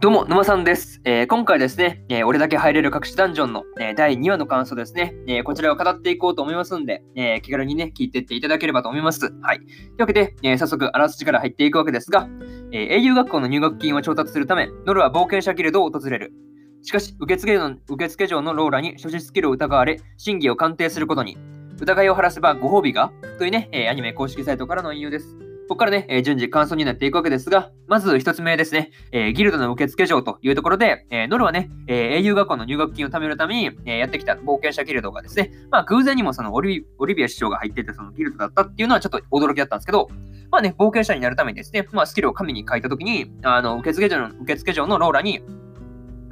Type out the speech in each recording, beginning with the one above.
どうも、沼さんです。えー、今回ですね、えー、俺だけ入れる隠しダンジョンの、えー、第2話の感想ですね、えこちらを語っていこうと思いますんで、え気軽にね、聞いていっていただければと思います。はい。というわけで、え早速、あらすじから入っていくわけですが、え英雄学校の入学金を調達するため、ノルは冒険者ギルドを訪れる。しかし、受付の受付嬢のローラに所持スキルを疑われ、真偽を鑑定することに。疑いを晴らせばご褒美が？というね、えアニメ公式サイトからの引用です。ここからね、え、順次感想になっていくわけですが、まず1つ目ですね、え、ギルドの受付嬢というところで、えー、ノルはね、え、英雄学校の入学金を貯めるために、え、やってきた冒険者ギルドがですね、まあ偶然にもそのオリオリビア市長が入っててそのギルドだったっていうのはちょっと驚きだったんですけど、まあね、冒険者になるためにですね、まあスキルを神に書いたときに、あの、受付嬢の、受付嬢のローラに、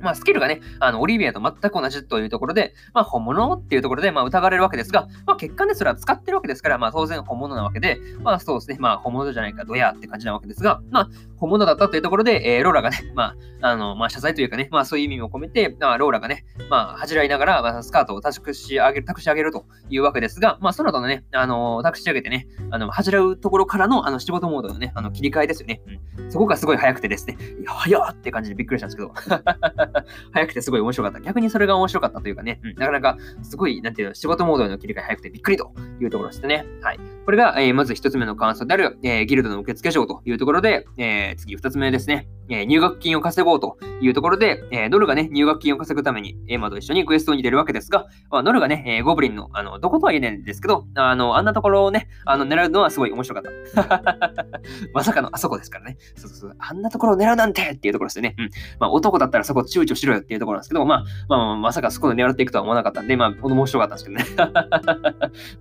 まあ、スキルがね、あの、オリビアと全く同じというところで、まあ、本物っていうところで、まあ、疑われるわけですが、まあ、結果ね、それは使ってるわけですから、まあ、当然本物なわけで、まあ、そうですね、まあ、本物じゃないか、ドヤって感じなわけですが、まあ、本物だったというところで、えー、ローラがね、まあ、あの、まあ、謝罪というかね、まあ、そういう意味も込めて、まあ、ローラがね、まあ、恥じらいながら、まあ、スカートを託し上げる、託し上げるというわけですが、まあ、その後のね、あの、託し上げてね、あの、恥じらうところからの、あの、仕事モードのね、あの、切り替えですよね。うん。そこがすごい早くてですね、いや、早っって感じでびっくりしたんですけど、早くてすごい面白かった。逆にそれが面白かったというかね、うん、なかなかすごい、なんていうの、仕事モードの切り替え早くてびっくりというところですね。はい。これが、え、まず1つ目の感想である、え、ギルドの受付賞というところで、え、次2つ目ですね。えー、入学金を稼ごうというところで、えー、ノルがね、入学金を稼ぐために、エマと一緒にクエストに出るわけですが、まあ、ノルがね、えー、ゴブリンの、あの、どことは言えないんですけど、あの、あんなところをね、あの、狙うのはすごい面白かった。まさかのあそこですからね。そうそうそう、あんなところを狙うなんてっていうところですよね。うん。まあ、男だったらそこ躊躇しろよっていうところなんですけど、まあ、まあ、まあ、まさかそこで狙っていくとは思わなかったんで、まあ、面白かったんですけどね。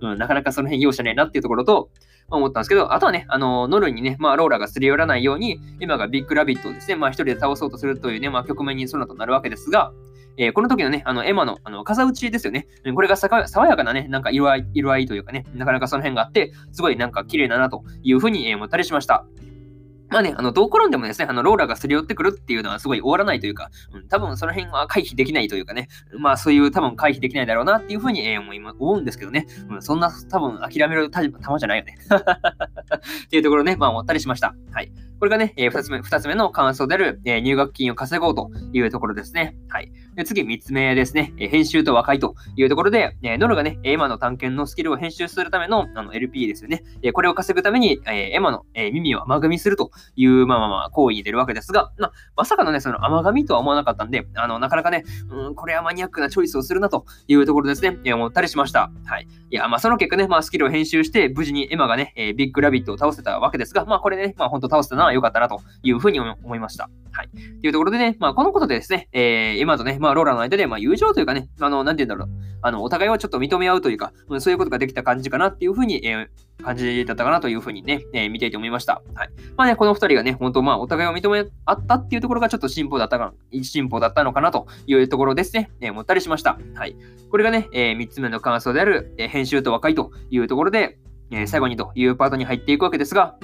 うん、なかなかその辺容赦ねえなっていうところと、思ったんですけど、あとはね、あの、ノルにね、まあ、ローラがすり寄らないように、エマがビッグラビットをですね、まあ、一人で倒そうとするというね、まあ、局面にそのとなるわけですが、えー、この時のね、あの、エマの、あの、風打ちですよね。これが爽やかなね、なんか色合い、色合いというかね、なかなかその辺があって、すごいなんか綺麗だなというふうに、えー、思ったりしました。まあね、あの、どう転んでもですね、あの、ローラがすり寄ってくるっていうのはすごい終わらないというか、うん、多分その辺は回避できないというかね、まあそういう多分回避できないだろうなっていうふうに、えー、思思うんですけどね、うん、そんな多分諦めるたまじゃないよね。っていうところね、まあ思ったりしました。はい。これがね、えー、二つ目、二つ目の感想である、えー、入学金を稼ごうというところですね。はい。で次、三つ目ですね、えー、編集と和解というところで、えー、ノルがね、エマの探検のスキルを編集するためのあの LP ですよね。えー、これを稼ぐために、えー、エマの、えー、耳を甘噛みするという、まあまあまあ、行為に出るわけですが、まあ、まさかのね、その甘噛みとは思わなかったんで、あの、なかなかね、うん、これはマニアックなチョイスをするなというところですね、えー、思ったりしました。はい。いや、まあ、その結果ね、まあ、スキルを編集して、無事にエマがね、えー、ビッグラビットを倒せたわけですが、まあ、これね、まあ、本当倒せたのは良かったなというふうに思いました。はい。というところでね、まあ、このことでですね、えー、エマとね、まあ、ローラの間で、まあ、友情というかね、あの、なんて言うんだろう、あの、お互いをちょっと認め合うというか、うん、そういうことができた感じかなっていうふうに、えー、感じだったかなというふうにね、えー、見ていて思いました。はい。まあね、この二人がね、本当まあ、お互いを認め合ったっていうところがちょっと進歩だったか、進歩だったのかなというところですね、えー、思ったりしました。はい。これがね、えー、三つ目の感想である、えー、編集と和解というところで、えー、最後にというパートに入っていくわけですが、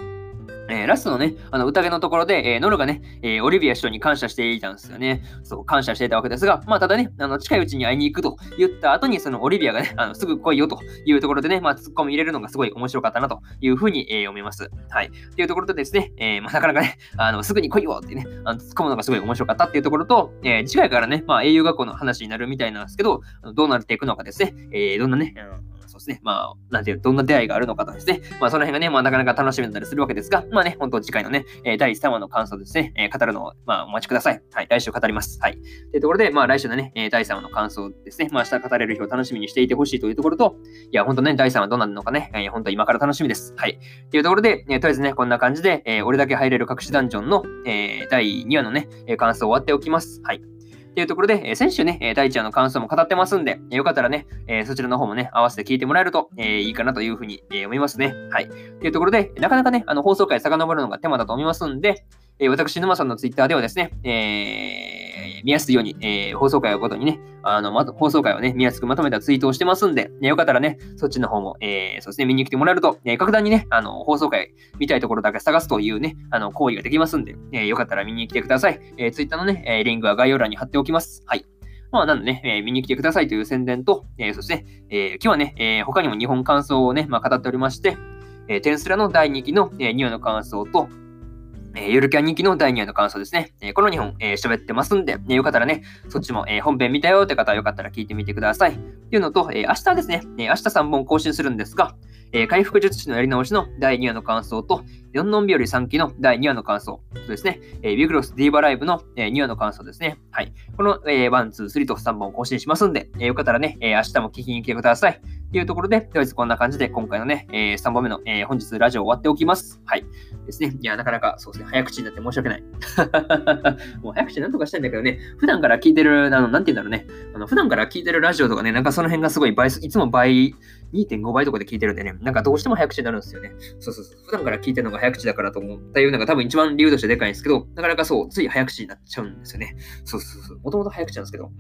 えー、ラストのね、あの宴のところで、えー、ノルがね、えー、オリビア市長に感謝していたんですよね。そう、感謝していたわけですが、まあ、ただね、あの近いうちに会いに行くと言った後に、そのオリビアがね、あのすぐ来いよというところでね、まあ、突っ込み入れるのがすごい面白かったなというふうに、えー、思います。はい。っていうところでですね、え、まあ、なかなかね、あのすぐに来いよってね、あの突っ込むのがすごい面白かったっていうところと、え、次回からね、まあ、英雄学校の話になるみたいなんですけど、どうなっていくのかですね、えー、どんなね、うんですね、まあ、なんていう、どんな出会いがあるのかとですね、まあ、その辺がね、まあ、なかなか楽しみだったりするわけですが、まあね、本当次回のね、え、第3話の感想ですね、え、語るのを、まあ、お待ちください。はい、来週語ります。はい。というところで、まあ、来週のね、え、第3話の感想ですね、まあ、明日語れる日を楽しみにしていてほしいというところと、いや、本当ね、第3話どうなるのかね、えー、本当今から楽しみです。はい。というところで、えー、とりあえずね、こんな感じで、えー、俺だけ入れる隠しダンジョンの、えー、第2話のね、感想を終わっておきます。はい。っていうところで、えー、先週ね、えー、大ちゃんの感想も語ってますんで、えよかったらね、えそちらの方もね、合わせて聞いてもらえると、えいいかなというふうに、え思いますね。はい。っていうところで、なかなかね、あの放送回遡るのが手間だと思いますんで、え私、沼さんのツイッターではですね、えー見やすいように、えー、放送回をごとにね、あの、ま、放送回をね、見やすくまとめたツイートをしてますんで、ね、よかったらね、そっちの方も、えー、そうですね、見に来てもらえると、えー、格段にね、あの、放送回見たいところだけ探すというね、あの、行為ができますんで、えー、よかったら見に来てください。えー、ツイッターのね、えー、リンクは概要欄に貼っておきます。はい。まあ、なんでね、えー、見に来てくださいという宣伝と、えー、そして、えー、今日はね、えー、他にも日本感想をね、まあ、語っておりまして、えー、テンスラの第2期の、えー、2話の感想と、えー、ゆるキャン人気の第2話の感想ですね。えー、この2本、えー、喋ってますんで、えよかったらね、そっちも、え本編見たよって方はよかったら聞いてみてください。というのと、え明日ですね、え明日3本更新するんですが、え回復術師のやり直しの第2話の感想と、4ノン日和3期の第2話の感想とですね、えビグロスディーバライブの、え2話の感想ですね。はい。この、えー、1、2、3と3本更新しますんで、えよかったらね、え明日も聞きに来てください。というところで、とりあえずこんな感じで今回のね、えー、3本目の、えー、本日ラジオ終わっておきます。はい。ですね。いや、なかなかそうですね、早口になって申し訳ない。もう早口なんとかしたいんだけどね、普段から聞いてる、あの、なんて言うんだろうね、あの普段から聞いてるラジオとかね、なんかその辺がすごい倍、いつも倍、2.5倍とかで聞いてるんでね、なんかどうしても早口になるんですよね。そうそうそう。普段から聞いてるのが早口だからと思ったいうのが多分一番理由としてでかいんですけど、なかなかそう、つい早口になっちゃうんですよね。そうそうそう。もともと早口なんですけど。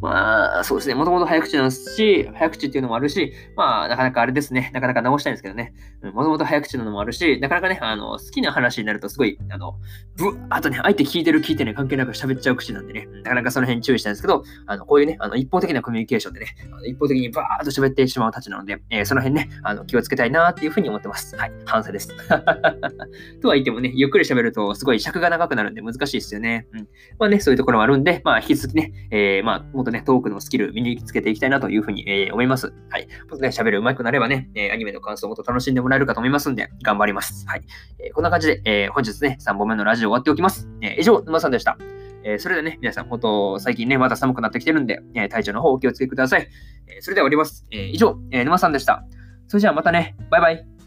まあ、そうですね。もともと早口なんですし、早口っていうのもあるし、まあ、なかなかあれですね。なかなか直したいんですけどね。もともと早口なのもあるし、なかなかね、あの、好きな話になるとすごい、あの、ぶあとね、相手聞いてる聞いてね、関係なく喋っちゃう口なんでね、なかなかその辺注意したいんですけど、あの、こういうね、あの、一方的なコミュニケーションでね、あの一方的にバーっと喋ってしまうたちなので、えー、その辺ね、あの、気をつけたいなっていうふうに思ってます。はい。反省です。とは言ってもね、ゆっくり喋るとすごい尺が長くなるんで難しいですよね。うん。まあね、そういうところもあるんで、まあ、引き続きね、えー、まあ、とね、トークのスキル身につけていきたいなというふうに、えー、思います。はい。もっとね、喋る上手くなればね、えー、アニメの感想をもっと楽しんでもらえるかと思いますんで、頑張ります。はい。えー、こんな感じで、えー、本日ね、3本目のラジオ終わっておきます。えー、以上、沼さんでした。えー、それではね、皆さん、本当、最近ね、また寒くなってきてるんで、えー、体調の方お気をつけください。えー、それでは終わります。えー、以上、えー、沼さんでした。それじゃあまたね、バイバイ。